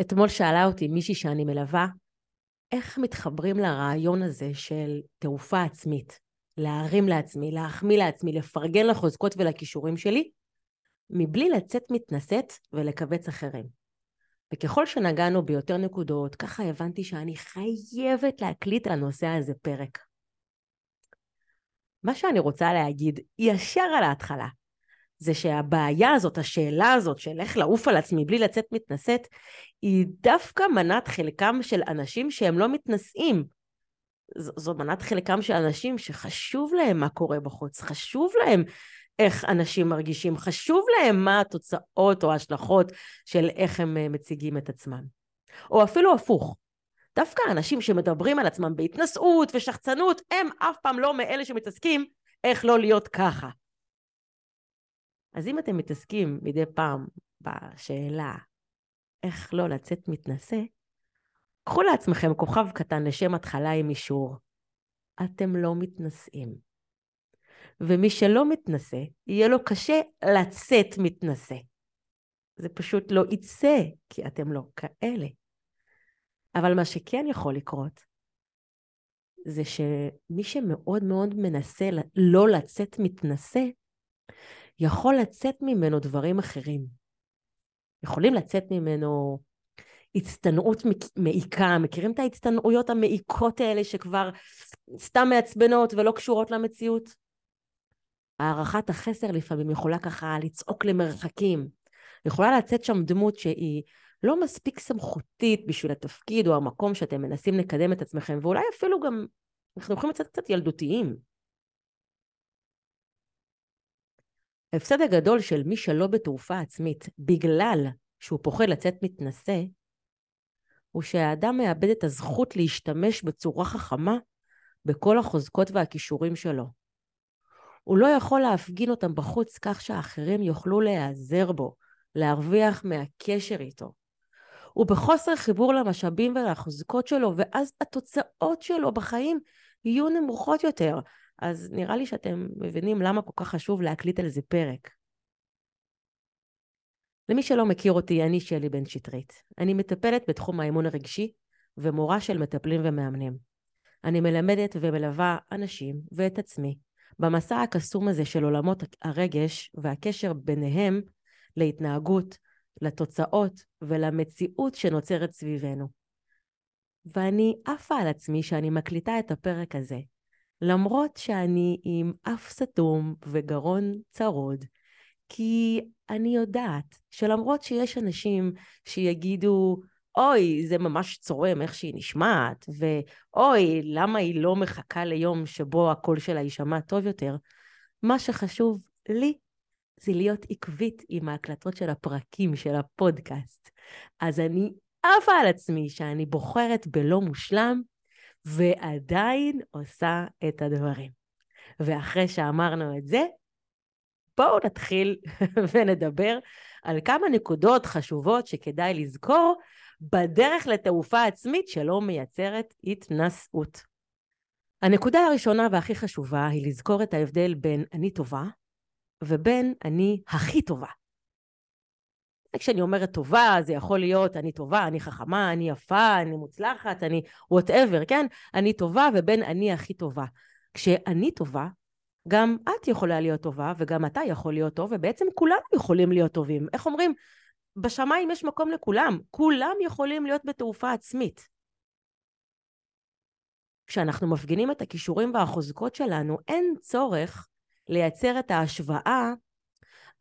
אתמול שאלה אותי מישהי שאני מלווה, איך מתחברים לרעיון הזה של תעופה עצמית? להרים לעצמי, להחמיא לעצמי, לפרגן לחוזקות ולכישורים שלי, מבלי לצאת מתנשאת ולכווץ אחרים. וככל שנגענו ביותר נקודות, ככה הבנתי שאני חייבת להקליט על הנושא הזה פרק. מה שאני רוצה להגיד ישר על ההתחלה, זה שהבעיה הזאת, השאלה הזאת של איך לעוף על עצמי בלי לצאת מתנשאת, היא דווקא מנת חלקם של אנשים שהם לא מתנשאים. ז- זו מנת חלקם של אנשים שחשוב להם מה קורה בחוץ, חשוב להם איך אנשים מרגישים, חשוב להם מה התוצאות או ההשלכות של איך הם אה, מציגים את עצמם. או אפילו הפוך, דווקא אנשים שמדברים על עצמם בהתנשאות ושחצנות, הם אף פעם לא מאלה שמתעסקים איך לא להיות ככה. אז אם אתם מתעסקים מדי פעם בשאלה איך לא לצאת מתנשא, קחו לעצמכם כוכב קטן לשם התחלה עם אישור. אתם לא מתנשאים. ומי שלא מתנשא, יהיה לו קשה לצאת מתנשא. זה פשוט לא יצא, כי אתם לא כאלה. אבל מה שכן יכול לקרות, זה שמי שמאוד מאוד מנסה לא לצאת מתנשא, יכול לצאת ממנו דברים אחרים. יכולים לצאת ממנו הצטנעות מעיקה, מכירים את ההצטנעויות המעיקות האלה שכבר סתם מעצבנות ולא קשורות למציאות? הערכת החסר לפעמים יכולה ככה לצעוק למרחקים. יכולה לצאת שם דמות שהיא לא מספיק סמכותית בשביל התפקיד או המקום שאתם מנסים לקדם את עצמכם, ואולי אפילו גם, אנחנו יכולים לצאת קצת ילדותיים. ההפסד הגדול של מי שלא בתעופה עצמית, בגלל שהוא פוחד לצאת מתנשא, הוא שהאדם מאבד את הזכות להשתמש בצורה חכמה בכל החוזקות והכישורים שלו. הוא לא יכול להפגין אותם בחוץ כך שאחרים יוכלו להיעזר בו, להרוויח מהקשר איתו. הוא בחוסר חיבור למשאבים ולחוזקות שלו, ואז התוצאות שלו בחיים יהיו נמוכות יותר. אז נראה לי שאתם מבינים למה כל כך חשוב להקליט על זה פרק. למי שלא מכיר אותי, אני שלי בן שטרית. אני מטפלת בתחום האמון הרגשי ומורה של מטפלים ומאמנים. אני מלמדת ומלווה אנשים ואת עצמי במסע הקסום הזה של עולמות הרגש והקשר ביניהם להתנהגות, לתוצאות ולמציאות שנוצרת סביבנו. ואני עפה על עצמי שאני מקליטה את הפרק הזה, למרות שאני עם אף סתום וגרון צרוד, כי אני יודעת שלמרות שיש אנשים שיגידו, אוי, זה ממש צורם איך שהיא נשמעת, ואוי, למה היא לא מחכה ליום שבו הקול שלה יישמע טוב יותר, מה שחשוב לי זה להיות עקבית עם ההקלטות של הפרקים של הפודקאסט. אז אני עפה על עצמי שאני בוחרת בלא מושלם, ועדיין עושה את הדברים. ואחרי שאמרנו את זה, בואו נתחיל ונדבר על כמה נקודות חשובות שכדאי לזכור בדרך לתעופה עצמית שלא מייצרת התנשאות. הנקודה הראשונה והכי חשובה היא לזכור את ההבדל בין אני טובה ובין אני הכי טובה. כשאני אומרת טובה, זה יכול להיות אני טובה, אני חכמה, אני יפה, אני מוצלחת, אני וואטאבר, כן? אני טובה ובין אני הכי טובה. כשאני טובה, גם את יכולה להיות טובה וגם אתה יכול להיות טוב, ובעצם כולנו יכולים להיות טובים. איך אומרים? בשמיים יש מקום לכולם, כולם יכולים להיות בתעופה עצמית. כשאנחנו מפגינים את הכישורים והחוזקות שלנו, אין צורך לייצר את ההשוואה,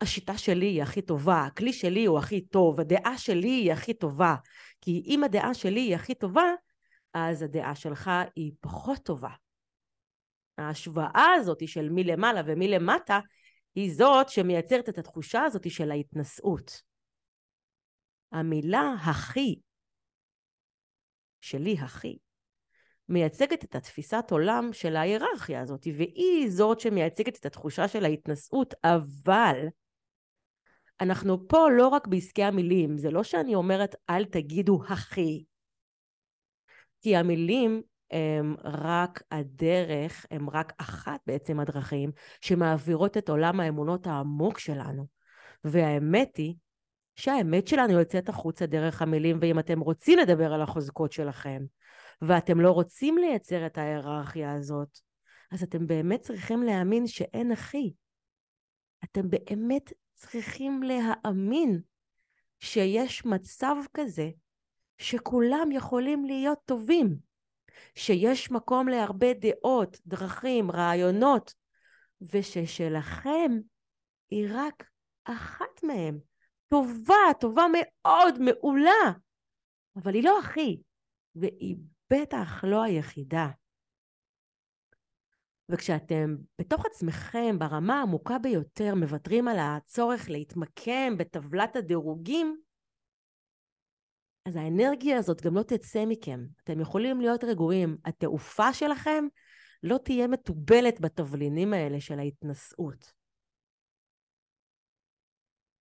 השיטה שלי היא הכי טובה, הכלי שלי הוא הכי טוב, הדעה שלי היא הכי טובה. כי אם הדעה שלי היא הכי טובה, אז הדעה שלך היא פחות טובה. ההשוואה הזאת של מי למעלה ומי למטה, היא זאת שמייצרת את התחושה הזאת של ההתנשאות. המילה הכי, שלי הכי, מייצגת את התפיסת עולם של ההיררכיה הזאת, והיא זאת שמייצגת את התחושה של ההתנשאות, אבל אנחנו פה לא רק בעסקי המילים, זה לא שאני אומרת אל תגידו הכי, כי המילים הם רק הדרך, הם רק אחת בעצם הדרכים שמעבירות את עולם האמונות העמוק שלנו. והאמת היא שהאמת שלנו יוצאת החוצה דרך המילים, ואם אתם רוצים לדבר על החוזקות שלכם, ואתם לא רוצים לייצר את ההיררכיה הזאת, אז אתם באמת צריכים להאמין שאין אחי. אתם באמת צריכים להאמין שיש מצב כזה שכולם יכולים להיות טובים, שיש מקום להרבה דעות, דרכים, רעיונות, וששלכם היא רק אחת מהם. טובה, טובה מאוד, מעולה, אבל היא לא הכי, והיא בטח לא היחידה. וכשאתם בתוך עצמכם ברמה העמוקה ביותר מוותרים על הצורך להתמקם בטבלת הדירוגים, אז האנרגיה הזאת גם לא תצא מכם. אתם יכולים להיות רגועים. התעופה שלכם לא תהיה מתובלת בתבלינים האלה של ההתנשאות.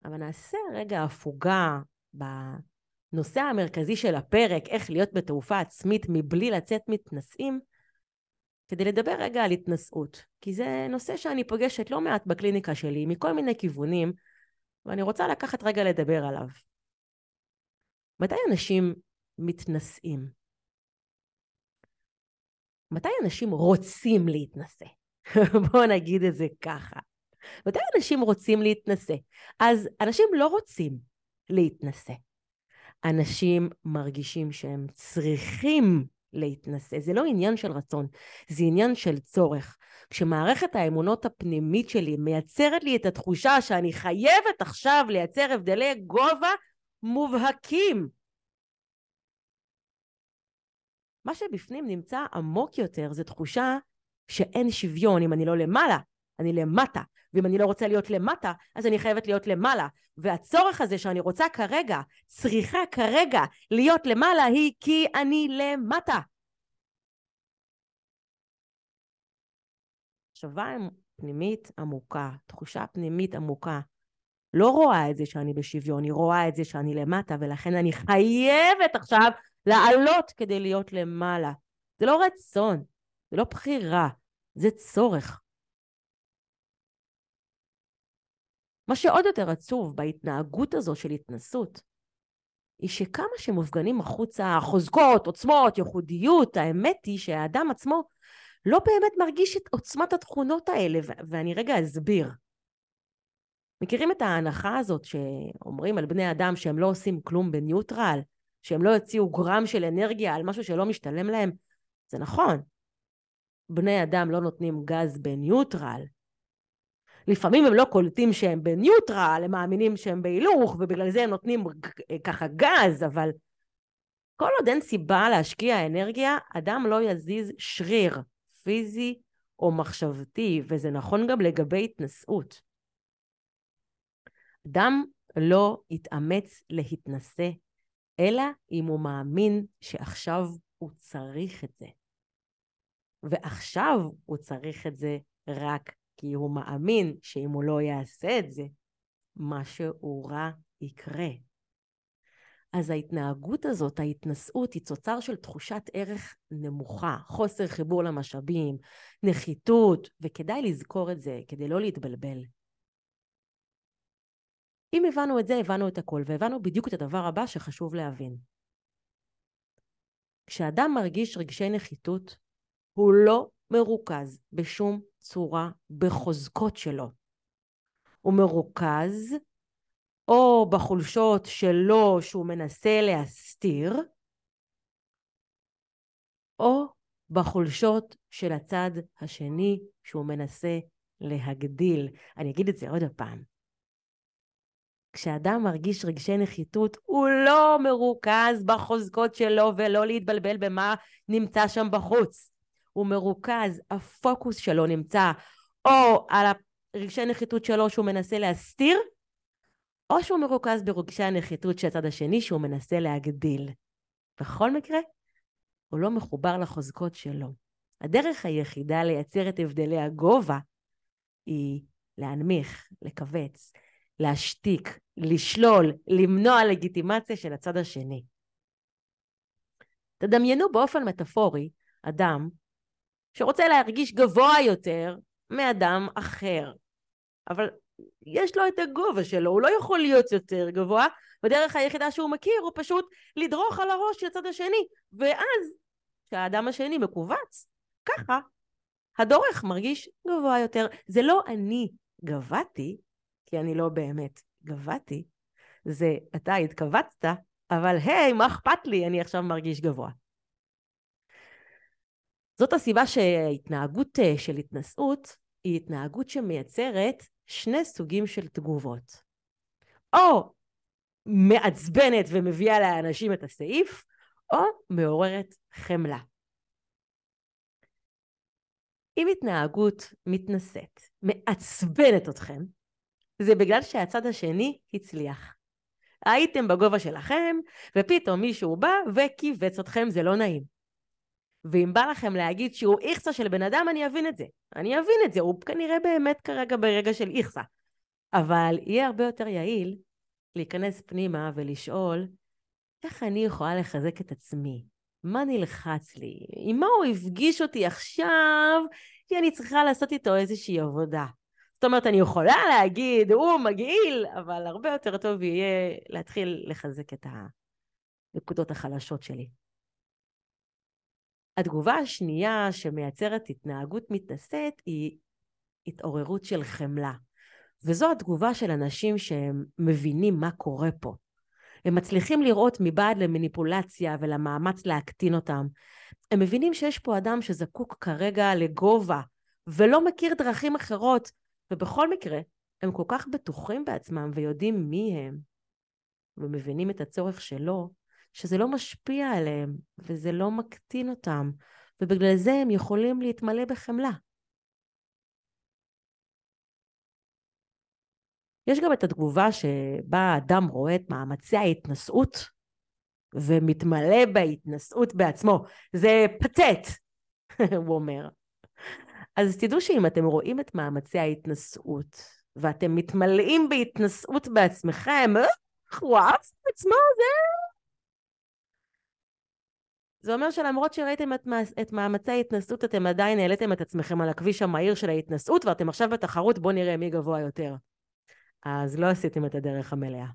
אבל נעשה רגע הפוגה בנושא המרכזי של הפרק, איך להיות בתעופה עצמית מבלי לצאת מתנשאים, כדי לדבר רגע על התנשאות. כי זה נושא שאני פוגשת לא מעט בקליניקה שלי, מכל מיני כיוונים, ואני רוצה לקחת רגע לדבר עליו. מתי אנשים מתנשאים? מתי אנשים רוצים להתנשא? בואו נגיד את זה ככה. מתי אנשים רוצים להתנשא? אז אנשים לא רוצים להתנשא. אנשים מרגישים שהם צריכים להתנשא. זה לא עניין של רצון, זה עניין של צורך. כשמערכת האמונות הפנימית שלי מייצרת לי את התחושה שאני חייבת עכשיו לייצר הבדלי גובה מובהקים. מה שבפנים נמצא עמוק יותר זה תחושה שאין שוויון אם אני לא למעלה, אני למטה. ואם אני לא רוצה להיות למטה, אז אני חייבת להיות למעלה. והצורך הזה שאני רוצה כרגע, צריכה כרגע להיות למעלה, היא כי אני למטה. מחשבה פנימית עמוקה, תחושה פנימית עמוקה, לא רואה את זה שאני בשוויון, היא רואה את זה שאני למטה, ולכן אני חייבת עכשיו לעלות כדי להיות למעלה. זה לא רצון, זה לא בחירה, זה צורך. מה שעוד יותר עצוב בהתנהגות הזו של התנסות, היא שכמה שמופגנים החוצה חוזקות, עוצמות, ייחודיות, האמת היא שהאדם עצמו לא באמת מרגיש את עוצמת התכונות האלה, ואני רגע אסביר. מכירים את ההנחה הזאת שאומרים על בני אדם שהם לא עושים כלום בניוטרל, שהם לא יוציאו גרם של אנרגיה על משהו שלא משתלם להם? זה נכון. בני אדם לא נותנים גז בניוטרל. לפעמים הם לא קולטים שהם בניוטרל, הם מאמינים שהם בהילוך, ובגלל זה הם נותנים ככה גז, אבל כל עוד אין סיבה להשקיע אנרגיה, אדם לא יזיז שריר פיזי או מחשבתי, וזה נכון גם לגבי התנשאות. אדם לא יתאמץ להתנשא, אלא אם הוא מאמין שעכשיו הוא צריך את זה. ועכשיו הוא צריך את זה רק כי הוא מאמין שאם הוא לא יעשה את זה, משהו רע יקרה. אז ההתנהגות הזאת, ההתנשאות, היא תוצר של תחושת ערך נמוכה, חוסר חיבור למשאבים, נחיתות, וכדאי לזכור את זה כדי לא להתבלבל. אם הבנו את זה, הבנו את הכל, והבנו בדיוק את הדבר הבא שחשוב להבין. כשאדם מרגיש רגשי נחיתות, הוא לא מרוכז בשום צורה בחוזקות שלו. הוא מרוכז או בחולשות שלו שהוא מנסה להסתיר, או בחולשות של הצד השני שהוא מנסה להגדיל. אני אגיד את זה עוד פעם. כשאדם מרגיש רגשי נחיתות, הוא לא מרוכז בחוזקות שלו ולא להתבלבל במה נמצא שם בחוץ. הוא מרוכז, הפוקוס שלו נמצא או על הרגשי נחיתות שלו שהוא מנסה להסתיר, או שהוא מרוכז ברגשי הנחיתות של הצד השני שהוא מנסה להגדיל. בכל מקרה, הוא לא מחובר לחוזקות שלו. הדרך היחידה לייצר את הבדלי הגובה היא להנמיך, לכווץ, להשתיק, לשלול, למנוע לגיטימציה של הצד השני. תדמיינו באופן מטאפורי אדם שרוצה להרגיש גבוה יותר מאדם אחר. אבל יש לו את הגובה שלו, הוא לא יכול להיות יותר גבוה, בדרך היחידה שהוא מכיר הוא פשוט לדרוך על הראש של הצד השני, ואז כשהאדם השני מכווץ, ככה הדורך מרגיש גבוה יותר. זה לא אני גבהתי, כי אני לא באמת גבהתי, זה אתה התכווצת, אבל היי, מה אכפת לי, אני עכשיו מרגיש גבוה. זאת הסיבה שהתנהגות אה, של התנשאות היא התנהגות שמייצרת שני סוגים של תגובות. או מעצבנת ומביאה לאנשים את הסעיף, או מעוררת חמלה. אם התנהגות מתנשאת, מעצבנת אתכם, זה בגלל שהצד השני הצליח. הייתם בגובה שלכם, ופתאום מישהו בא וכיווץ אתכם, זה לא נעים. ואם בא לכם להגיד שהוא איכסה של בן אדם, אני אבין את זה. אני אבין את זה, הוא כנראה באמת כרגע ברגע של איכסה. אבל יהיה הרבה יותר יעיל להיכנס פנימה ולשאול, איך אני יכולה לחזק את עצמי? מה נלחץ לי? עם מה הוא הפגיש אותי עכשיו? כי אני צריכה לעשות איתו איזושהי עבודה. זאת אומרת, אני יכולה להגיד, הוא מגעיל, אבל הרבה יותר טוב יהיה להתחיל לחזק את הנקודות החלשות שלי. התגובה השנייה שמייצרת התנהגות מתנשאת היא התעוררות של חמלה. וזו התגובה של אנשים שהם מבינים מה קורה פה. הם מצליחים לראות מבעד למניפולציה ולמאמץ להקטין אותם. הם מבינים שיש פה אדם שזקוק כרגע לגובה ולא מכיר דרכים אחרות, ובכל מקרה, הם כל כך בטוחים בעצמם ויודעים מי הם, ומבינים את הצורך שלו, שזה לא משפיע עליהם וזה לא מקטין אותם, ובגלל זה הם יכולים להתמלא בחמלה. יש גם את התגובה שבה האדם רואה את מאמצי ההתנשאות ומתמלא בהתנשאות בעצמו. זה פתט, הוא אומר. אז תדעו שאם אתם רואים את מאמצי ההתנשאות ואתם מתמלאים בהתנשאות בעצמכם, איך הוא אהב את עצמו, זה זה אומר שלמרות שראיתם את, את מאמצי ההתנסות, אתם עדיין העליתם את עצמכם על הכביש המהיר של ההתנסות, ואתם עכשיו בתחרות, בואו נראה מי גבוה יותר. אז לא עשיתם את הדרך המלאה.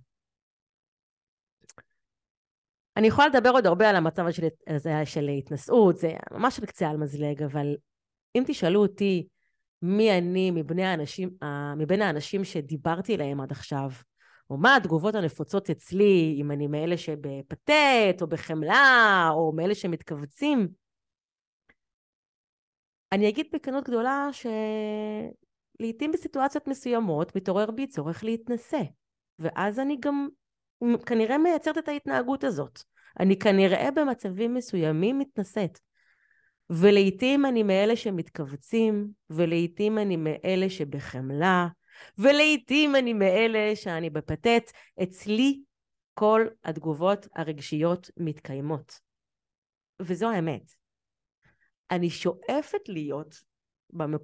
אני יכולה לדבר עוד הרבה על המצב של, הזה של התנשאות, זה ממש על קצה על מזלג, אבל אם תשאלו אותי מי אני מבין האנשים, מבין האנשים שדיברתי אליהם עד עכשיו, או מה התגובות הנפוצות אצלי, אם אני מאלה שבפתט, או בחמלה, או מאלה שמתכווצים. אני אגיד בכנות גדולה שלעיתים בסיטואציות מסוימות מתעורר בי צורך להתנשא, ואז אני גם כנראה מייצרת את ההתנהגות הזאת. אני כנראה במצבים מסוימים מתנשאת. ולעיתים אני מאלה שמתכווצים, ולעיתים אני מאלה שבחמלה, ולעיתים אני מאלה שאני בפתט, אצלי כל התגובות הרגשיות מתקיימות. וזו האמת. אני שואפת להיות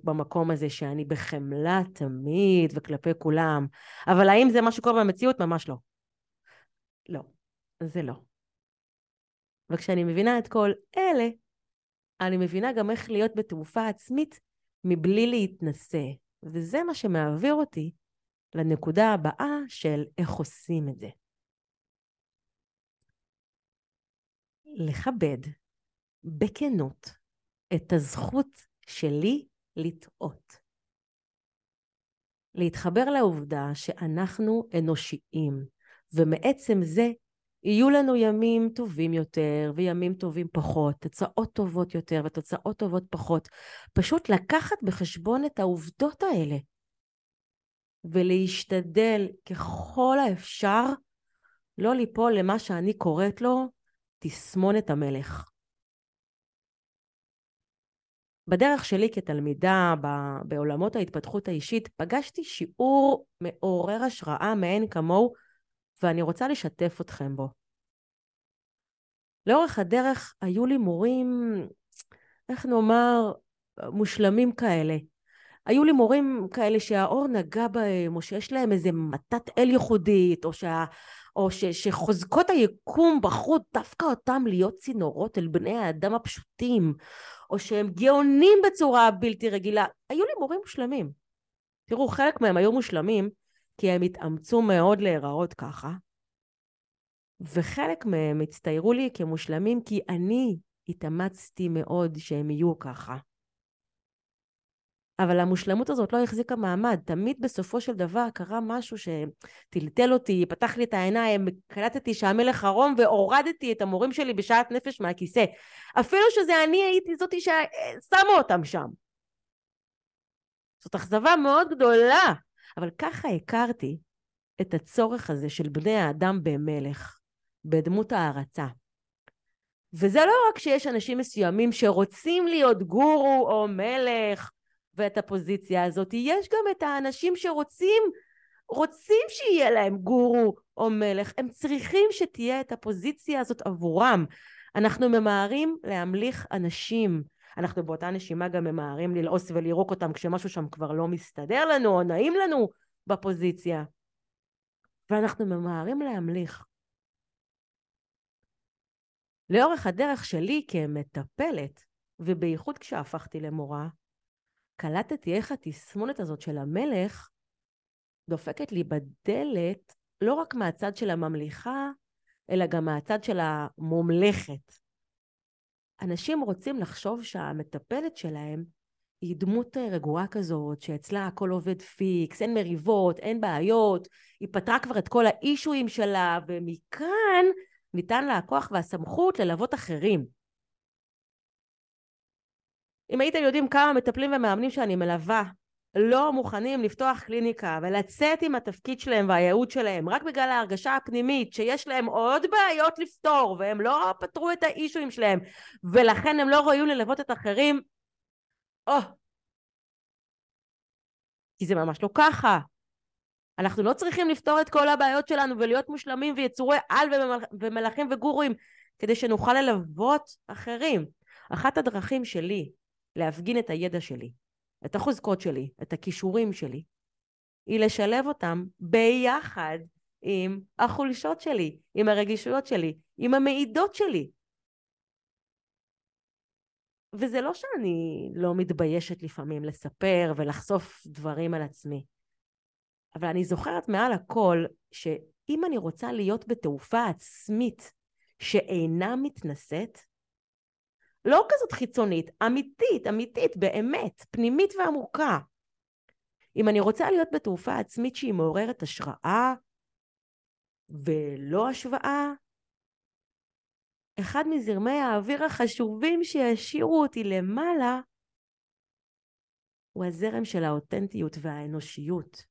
במקום הזה שאני בחמלה תמיד וכלפי כולם, אבל האם זה מה שקורה במציאות? ממש לא. לא, זה לא. וכשאני מבינה את כל אלה, אני מבינה גם איך להיות בתעופה עצמית מבלי להתנשא, וזה מה שמעביר אותי לנקודה הבאה של איך עושים את זה. לכבד בכנות את הזכות שלי לטעות. להתחבר לעובדה שאנחנו אנושיים, ומעצם זה יהיו לנו ימים טובים יותר וימים טובים פחות, תוצאות טובות יותר ותוצאות טובות פחות. פשוט לקחת בחשבון את העובדות האלה ולהשתדל ככל האפשר לא ליפול למה שאני קוראת לו תסמונת המלך. בדרך שלי כתלמידה בעולמות ההתפתחות האישית פגשתי שיעור מעורר השראה מאין כמוהו ואני רוצה לשתף אתכם בו. לאורך הדרך היו לי מורים, איך נאמר, מושלמים כאלה. היו לי מורים כאלה שהאור נגע בהם, או שיש להם איזה מתת אל ייחודית, או, שה, או ש, שחוזקות היקום בחרו דווקא אותם להיות צינורות אל בני האדם הפשוטים, או שהם גאונים בצורה בלתי רגילה. היו לי מורים מושלמים. תראו, חלק מהם היו מושלמים, כי הם התאמצו מאוד להיראות ככה, וחלק מהם הצטיירו לי כמושלמים כי אני התאמצתי מאוד שהם יהיו ככה. אבל המושלמות הזאת לא החזיקה מעמד. תמיד בסופו של דבר קרה משהו שטלטל אותי, פתח לי את העיניים, קלטתי שהמלך ערום והורדתי את המורים שלי בשעת נפש מהכיסא. אפילו שזה אני הייתי זאתי ששמה אותם שם. זאת אכזבה מאוד גדולה. אבל ככה הכרתי את הצורך הזה של בני האדם במלך, בדמות הערצה. וזה לא רק שיש אנשים מסוימים שרוצים להיות גורו או מלך ואת הפוזיציה הזאת, יש גם את האנשים שרוצים רוצים שיהיה להם גורו או מלך, הם צריכים שתהיה את הפוזיציה הזאת עבורם. אנחנו ממהרים להמליך אנשים, אנחנו באותה נשימה גם ממהרים ללעוס ולירוק אותם כשמשהו שם כבר לא מסתדר לנו או נעים לנו בפוזיציה. ואנחנו ממהרים להמליך. לאורך הדרך שלי כמטפלת, ובייחוד כשהפכתי למורה, קלטתי איך התסמונת הזאת של המלך דופקת לי בדלת לא רק מהצד של הממליכה, אלא גם מהצד של המומלכת. אנשים רוצים לחשוב שהמטפלת שלהם היא דמות רגועה כזאת, שאצלה הכל עובד פיקס, אין מריבות, אין בעיות, היא פתרה כבר את כל האישויים שלה, ומכאן ניתן לה הכוח והסמכות ללוות אחרים. אם הייתם יודעים כמה מטפלים ומאמנים שאני מלווה לא מוכנים לפתוח קליניקה ולצאת עם התפקיד שלהם והייעוד שלהם רק בגלל ההרגשה הפנימית שיש להם עוד בעיות לפתור והם לא פתרו את האישויים שלהם ולכן הם לא ראויים ללוות את אחרים, או, oh. כי זה ממש לא ככה. אנחנו לא צריכים לפתור את כל הבעיות שלנו ולהיות מושלמים ויצורי על ומלאכים וגורואים כדי שנוכל ללוות אחרים. אחת הדרכים שלי להפגין את הידע שלי את החוזקות שלי, את הכישורים שלי, היא לשלב אותם ביחד עם החולשות שלי, עם הרגישויות שלי, עם המעידות שלי. וזה לא שאני לא מתביישת לפעמים לספר ולחשוף דברים על עצמי, אבל אני זוכרת מעל הכל שאם אני רוצה להיות בתעופה עצמית שאינה מתנשאת, לא כזאת חיצונית, אמיתית, אמיתית, באמת, פנימית ועמוקה. אם אני רוצה להיות בתעופה עצמית שהיא מעוררת השראה ולא השוואה, אחד מזרמי האוויר החשובים שישאירו אותי למעלה הוא הזרם של האותנטיות והאנושיות.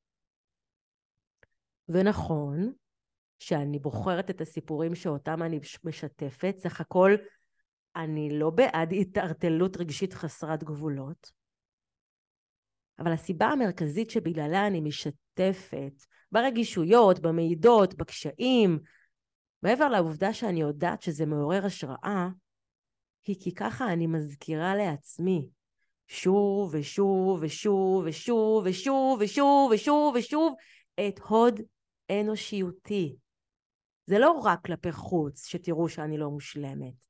ונכון שאני בוחרת את הסיפורים שאותם אני משתפת, סך הכל אני לא בעד התערטלות רגשית חסרת גבולות, אבל הסיבה המרכזית שבגללה אני משתפת ברגישויות, במעידות, בקשיים, מעבר לעובדה שאני יודעת שזה מעורר השראה, היא כי ככה אני מזכירה לעצמי שוב ושוב ושוב ושוב ושוב ושוב ושוב ושוב את הוד אנושיותי. זה לא רק כלפי חוץ שתראו שאני לא מושלמת.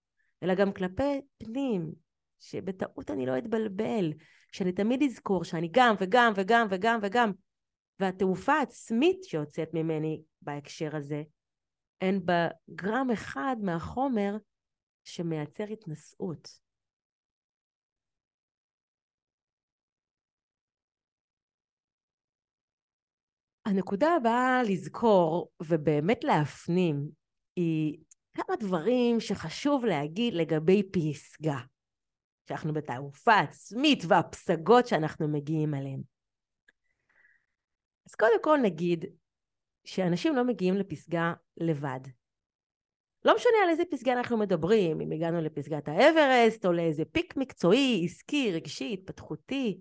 אלא גם כלפי פנים, שבטעות אני לא אתבלבל, שאני תמיד אזכור שאני גם וגם וגם וגם וגם. והתעופה העצמית שיוצאת ממני בהקשר הזה, אין בה גרם אחד מהחומר שמייצר התנשאות. הנקודה הבאה לזכור ובאמת להפנים היא כמה דברים שחשוב להגיד לגבי פסגה, שאנחנו בתעופה עצמית והפסגות שאנחנו מגיעים אליהן. אז קודם כל נגיד שאנשים לא מגיעים לפסגה לבד. לא משנה על איזה פסגה אנחנו מדברים, אם הגענו לפסגת האברסט או לאיזה פיק מקצועי, עסקי, רגשי, התפתחותי.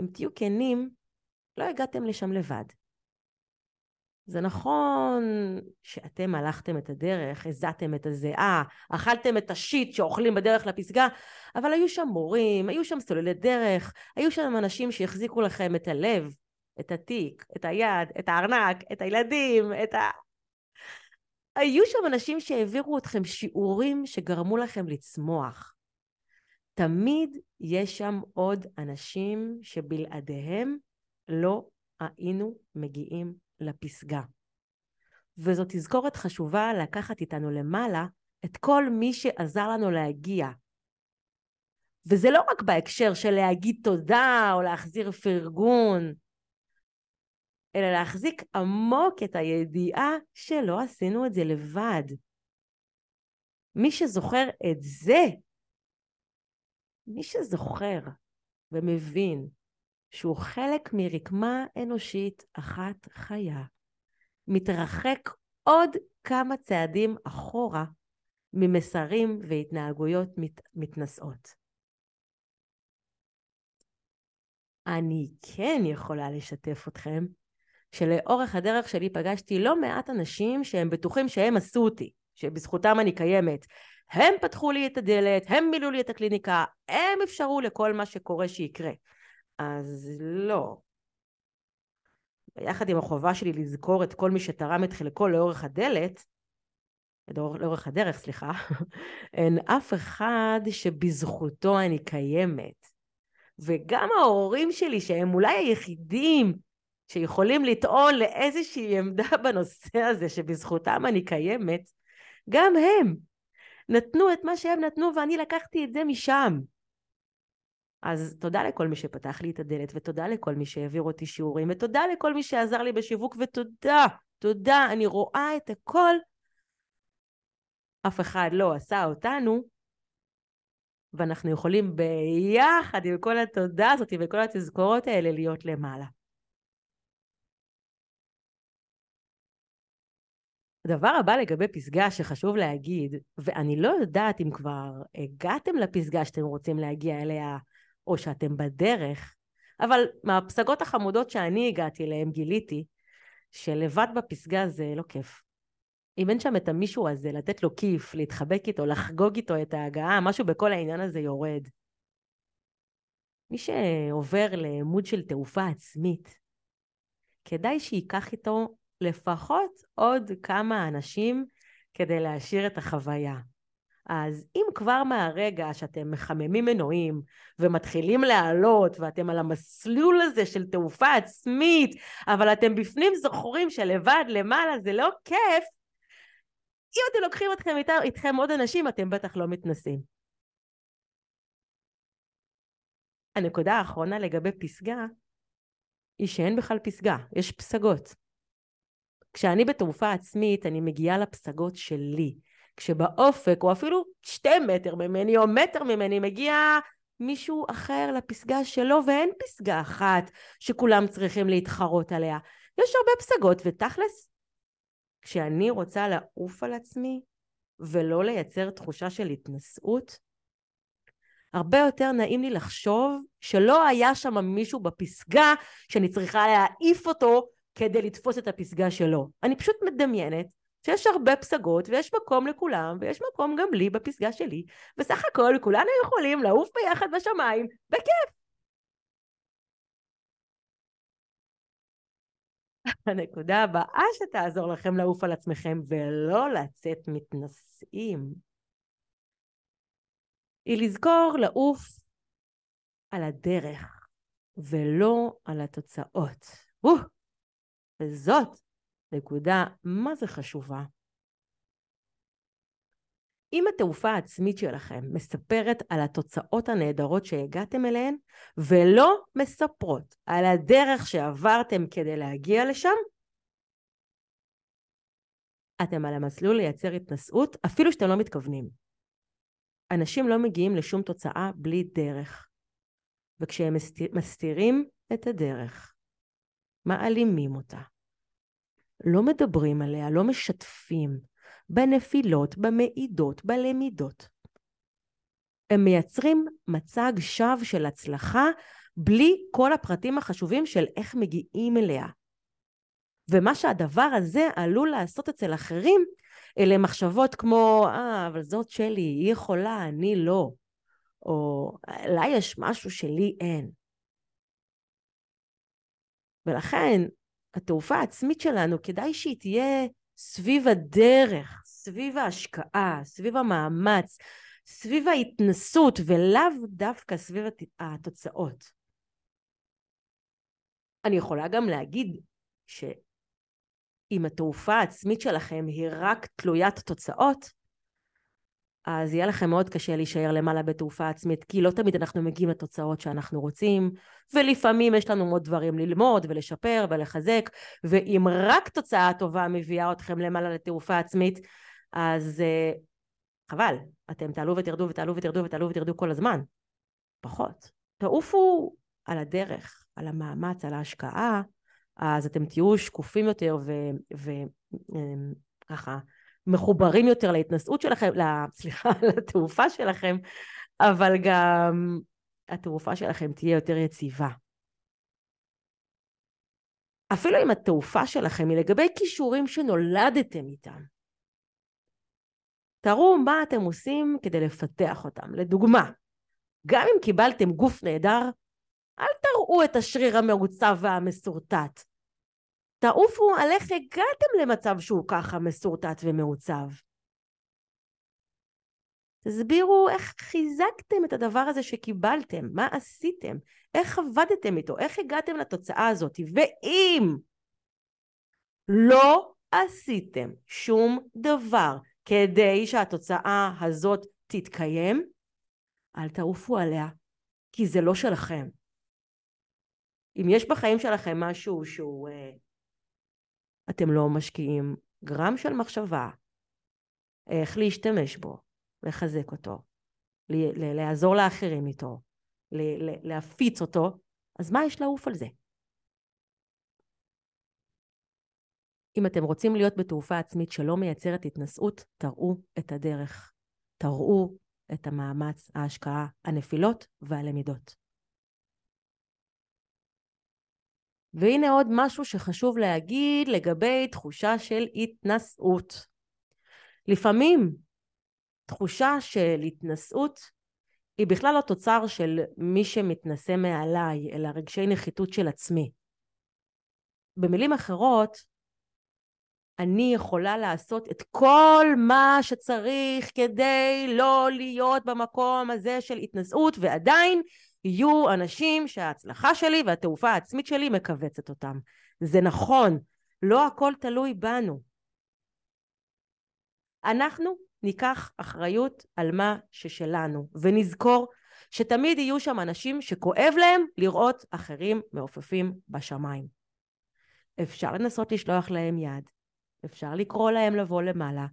אם תהיו כנים, לא הגעתם לשם לבד. זה נכון שאתם הלכתם את הדרך, הזעתם את הזיעה, אכלתם את השיט שאוכלים בדרך לפסגה, אבל היו שם מורים, היו שם סוללי דרך, היו שם אנשים שהחזיקו לכם את הלב, את התיק, את היד, את הארנק, את הילדים, את ה... היו שם אנשים שהעבירו אתכם שיעורים שגרמו לכם לצמוח. תמיד יש שם עוד אנשים שבלעדיהם לא היינו מגיעים לפסגה. וזאת תזכורת חשובה לקחת איתנו למעלה את כל מי שעזר לנו להגיע. וזה לא רק בהקשר של להגיד תודה או להחזיר פרגון, אלא להחזיק עמוק את הידיעה שלא עשינו את זה לבד. מי שזוכר את זה, מי שזוכר ומבין שהוא חלק מרקמה אנושית אחת חיה, מתרחק עוד כמה צעדים אחורה ממסרים והתנהגויות מת, מתנשאות. אני כן יכולה לשתף אתכם שלאורך הדרך שלי פגשתי לא מעט אנשים שהם בטוחים שהם עשו אותי, שבזכותם אני קיימת. הם פתחו לי את הדלת, הם מילאו לי את הקליניקה, הם אפשרו לכל מה שקורה שיקרה. אז לא. יחד עם החובה שלי לזכור את כל מי שתרם את חלקו לאורך הדלת, לאורך הדרך, סליחה, אין אף אחד שבזכותו אני קיימת. וגם ההורים שלי, שהם אולי היחידים שיכולים לטעון לאיזושהי עמדה בנושא הזה שבזכותם אני קיימת, גם הם נתנו את מה שהם נתנו ואני לקחתי את זה משם. אז תודה לכל מי שפתח לי את הדלת, ותודה לכל מי שהעביר אותי שיעורים, ותודה לכל מי שעזר לי בשיווק, ותודה, תודה, אני רואה את הכל. אף אחד לא עשה אותנו, ואנחנו יכולים ביחד עם כל התודה הזאת וכל התזכורות האלה להיות למעלה. הדבר הבא לגבי פסגה שחשוב להגיד, ואני לא יודעת אם כבר הגעתם לפסגה שאתם רוצים להגיע אליה, או שאתם בדרך, אבל מהפסגות החמודות שאני הגעתי אליהן גיליתי שלבד בפסגה זה לא כיף. אם אין שם את המישהו הזה, לתת לו כיף, להתחבק איתו, לחגוג איתו את ההגעה, משהו בכל העניין הזה יורד. מי שעובר לעמוד של תעופה עצמית, כדאי שייקח איתו לפחות עוד כמה אנשים כדי להשאיר את החוויה. אז אם כבר מהרגע שאתם מחממים מנועים ומתחילים לעלות ואתם על המסלול הזה של תעופה עצמית, אבל אתם בפנים זוכרים שלבד למעלה זה לא כיף, אם אתם לוקחים אתכם איתכם עוד אנשים, אתם בטח לא מתנסים. הנקודה האחרונה לגבי פסגה, היא שאין בכלל פסגה, יש פסגות. כשאני בתעופה עצמית, אני מגיעה לפסגות שלי. כשבאופק, או אפילו שתי מטר ממני, או מטר ממני, מגיע מישהו אחר לפסגה שלו, ואין פסגה אחת שכולם צריכים להתחרות עליה. יש הרבה פסגות, ותכלס, כשאני רוצה לעוף על עצמי ולא לייצר תחושה של התנשאות, הרבה יותר נעים לי לחשוב שלא היה שם מישהו בפסגה שאני צריכה להעיף אותו כדי לתפוס את הפסגה שלו. אני פשוט מדמיינת שיש הרבה פסגות ויש מקום לכולם ויש מקום גם לי בפסגה שלי וסך הכל כולנו יכולים לעוף ביחד בשמיים בכיף. הנקודה הבאה שתעזור לכם לעוף על עצמכם ולא לצאת מתנשאים היא לזכור לעוף על הדרך ולא על התוצאות. וזאת נקודה מה זה חשובה. אם התעופה העצמית שלכם מספרת על התוצאות הנהדרות שהגעתם אליהן, ולא מספרות על הדרך שעברתם כדי להגיע לשם, אתם על המסלול לייצר התנשאות, אפילו שאתם לא מתכוונים. אנשים לא מגיעים לשום תוצאה בלי דרך. וכשהם מסתיר, מסתירים את הדרך, מעלימים אותה, לא מדברים עליה, לא משתפים, בנפילות, במעידות, בלמידות. הם מייצרים מצג שווא של הצלחה בלי כל הפרטים החשובים של איך מגיעים אליה. ומה שהדבר הזה עלול לעשות אצל אחרים, אלה מחשבות כמו, אה, אבל זאת שלי, היא יכולה, אני לא. או לה יש משהו שלי אין. ולכן, התעופה העצמית שלנו, כדאי שהיא תהיה סביב הדרך, סביב ההשקעה, סביב המאמץ, סביב ההתנסות, ולאו דווקא סביב התוצאות. אני יכולה גם להגיד שאם התעופה העצמית שלכם היא רק תלוית תוצאות, אז יהיה לכם מאוד קשה להישאר למעלה בתעופה עצמית, כי לא תמיד אנחנו מגיעים לתוצאות שאנחנו רוצים, ולפעמים יש לנו עוד דברים ללמוד ולשפר ולחזק, ואם רק תוצאה טובה מביאה אתכם למעלה לתעופה עצמית, אז uh, חבל, אתם תעלו ותרדו ותעלו ותרדו ותעלו ותרדו כל הזמן. פחות. תעופו על הדרך, על המאמץ, על ההשקעה, אז אתם תהיו שקופים יותר וככה אמ, מחוברים יותר להתנשאות שלכם, סליחה, לתעופה שלכם, אבל גם התעופה שלכם תהיה יותר יציבה. אפילו אם התעופה שלכם היא לגבי כישורים שנולדתם איתם. תראו מה אתם עושים כדי לפתח אותם. לדוגמה, גם אם קיבלתם גוף נהדר, אל תראו את השריר המעוצב והמסורטט. תעופו על איך הגעתם למצב שהוא ככה מסורטט ומעוצב. תסבירו איך חיזקתם את הדבר הזה שקיבלתם, מה עשיתם, איך עבדתם איתו, איך הגעתם לתוצאה הזאת, ואם לא עשיתם שום דבר כדי שהתוצאה הזאת תתקיים, אל תעופו עליה, כי זה לא שלכם. אם יש בחיים שלכם משהו שהוא אה, אתם לא משקיעים גרם של מחשבה איך להשתמש בו, לחזק אותו, לעזור לאחרים איתו, להפיץ אותו, אז מה יש לעוף על זה? אם אתם רוצים להיות בתעופה עצמית שלא מייצרת התנשאות, תראו את הדרך. תראו את המאמץ, ההשקעה, הנפילות והלמידות. והנה עוד משהו שחשוב להגיד לגבי תחושה של התנשאות. לפעמים תחושה של התנשאות היא בכלל לא תוצר של מי שמתנשא מעליי, אלא רגשי נחיתות של עצמי. במילים אחרות, אני יכולה לעשות את כל מה שצריך כדי לא להיות במקום הזה של התנשאות, ועדיין יהיו אנשים שההצלחה שלי והתעופה העצמית שלי מכווצת אותם. זה נכון, לא הכל תלוי בנו. אנחנו ניקח אחריות על מה ששלנו, ונזכור שתמיד יהיו שם אנשים שכואב להם לראות אחרים מעופפים בשמיים. אפשר לנסות לשלוח להם יד, אפשר לקרוא להם לבוא למעלה,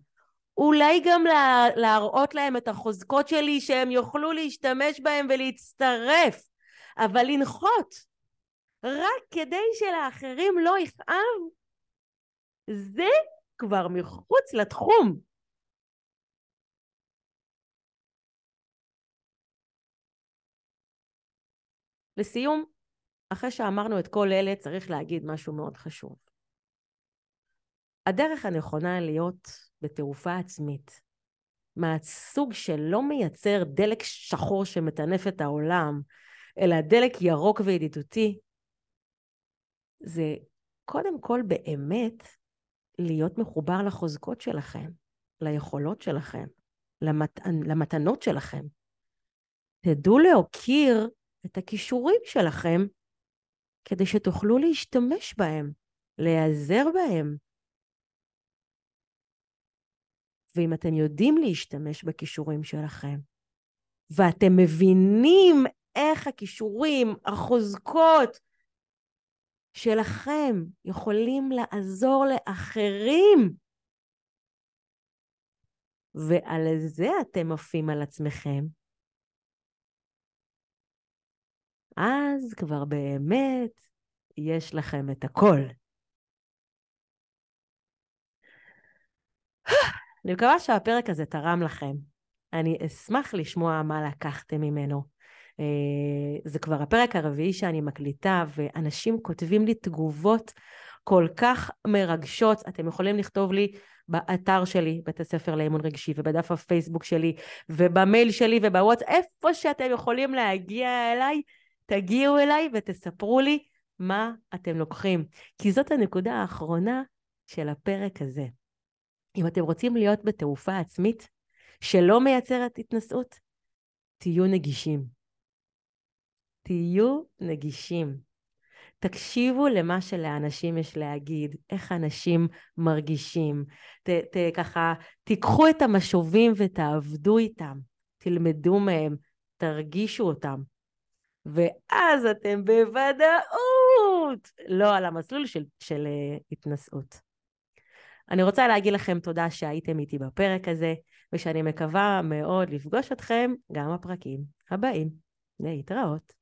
אולי גם לה, להראות להם את החוזקות שלי שהם יוכלו להשתמש בהם ולהצטרף, אבל לנחות רק כדי שלאחרים לא יכאב, זה כבר מחוץ לתחום. לסיום, אחרי שאמרנו את כל אלה, צריך להגיד משהו מאוד חשוב. הדרך הנכונה להיות בתעופה עצמית, מהסוג שלא מייצר דלק שחור שמטנף את העולם, אלא דלק ירוק וידידותי, זה קודם כל באמת להיות מחובר לחוזקות שלכם, ליכולות שלכם, למת... למתנות שלכם. תדעו להוקיר את הכישורים שלכם כדי שתוכלו להשתמש בהם, להיעזר בהם, ואם אתם יודעים להשתמש בכישורים שלכם, ואתם מבינים איך הכישורים, החוזקות שלכם יכולים לעזור לאחרים, ועל זה אתם עפים על עצמכם, אז כבר באמת יש לכם את הכל. אני מקווה שהפרק הזה תרם לכם. אני אשמח לשמוע מה לקחתם ממנו. אה, זה כבר הפרק הרביעי שאני מקליטה, ואנשים כותבים לי תגובות כל כך מרגשות. אתם יכולים לכתוב לי באתר שלי, בית הספר לאמון רגשי, ובדף הפייסבוק שלי, ובמייל שלי, ובוואטס, איפה שאתם יכולים להגיע אליי, תגיעו אליי ותספרו לי מה אתם לוקחים. כי זאת הנקודה האחרונה של הפרק הזה. אם אתם רוצים להיות בתעופה עצמית שלא מייצרת התנשאות, תהיו נגישים. תהיו נגישים. תקשיבו למה שלאנשים יש להגיד, איך אנשים מרגישים. ת, ת, ככה, תיקחו את המשובים ותעבדו איתם, תלמדו מהם, תרגישו אותם. ואז אתם בוודאות לא על המסלול של, של uh, התנשאות. אני רוצה להגיד לכם תודה שהייתם איתי בפרק הזה, ושאני מקווה מאוד לפגוש אתכם גם בפרקים הבאים. להתראות.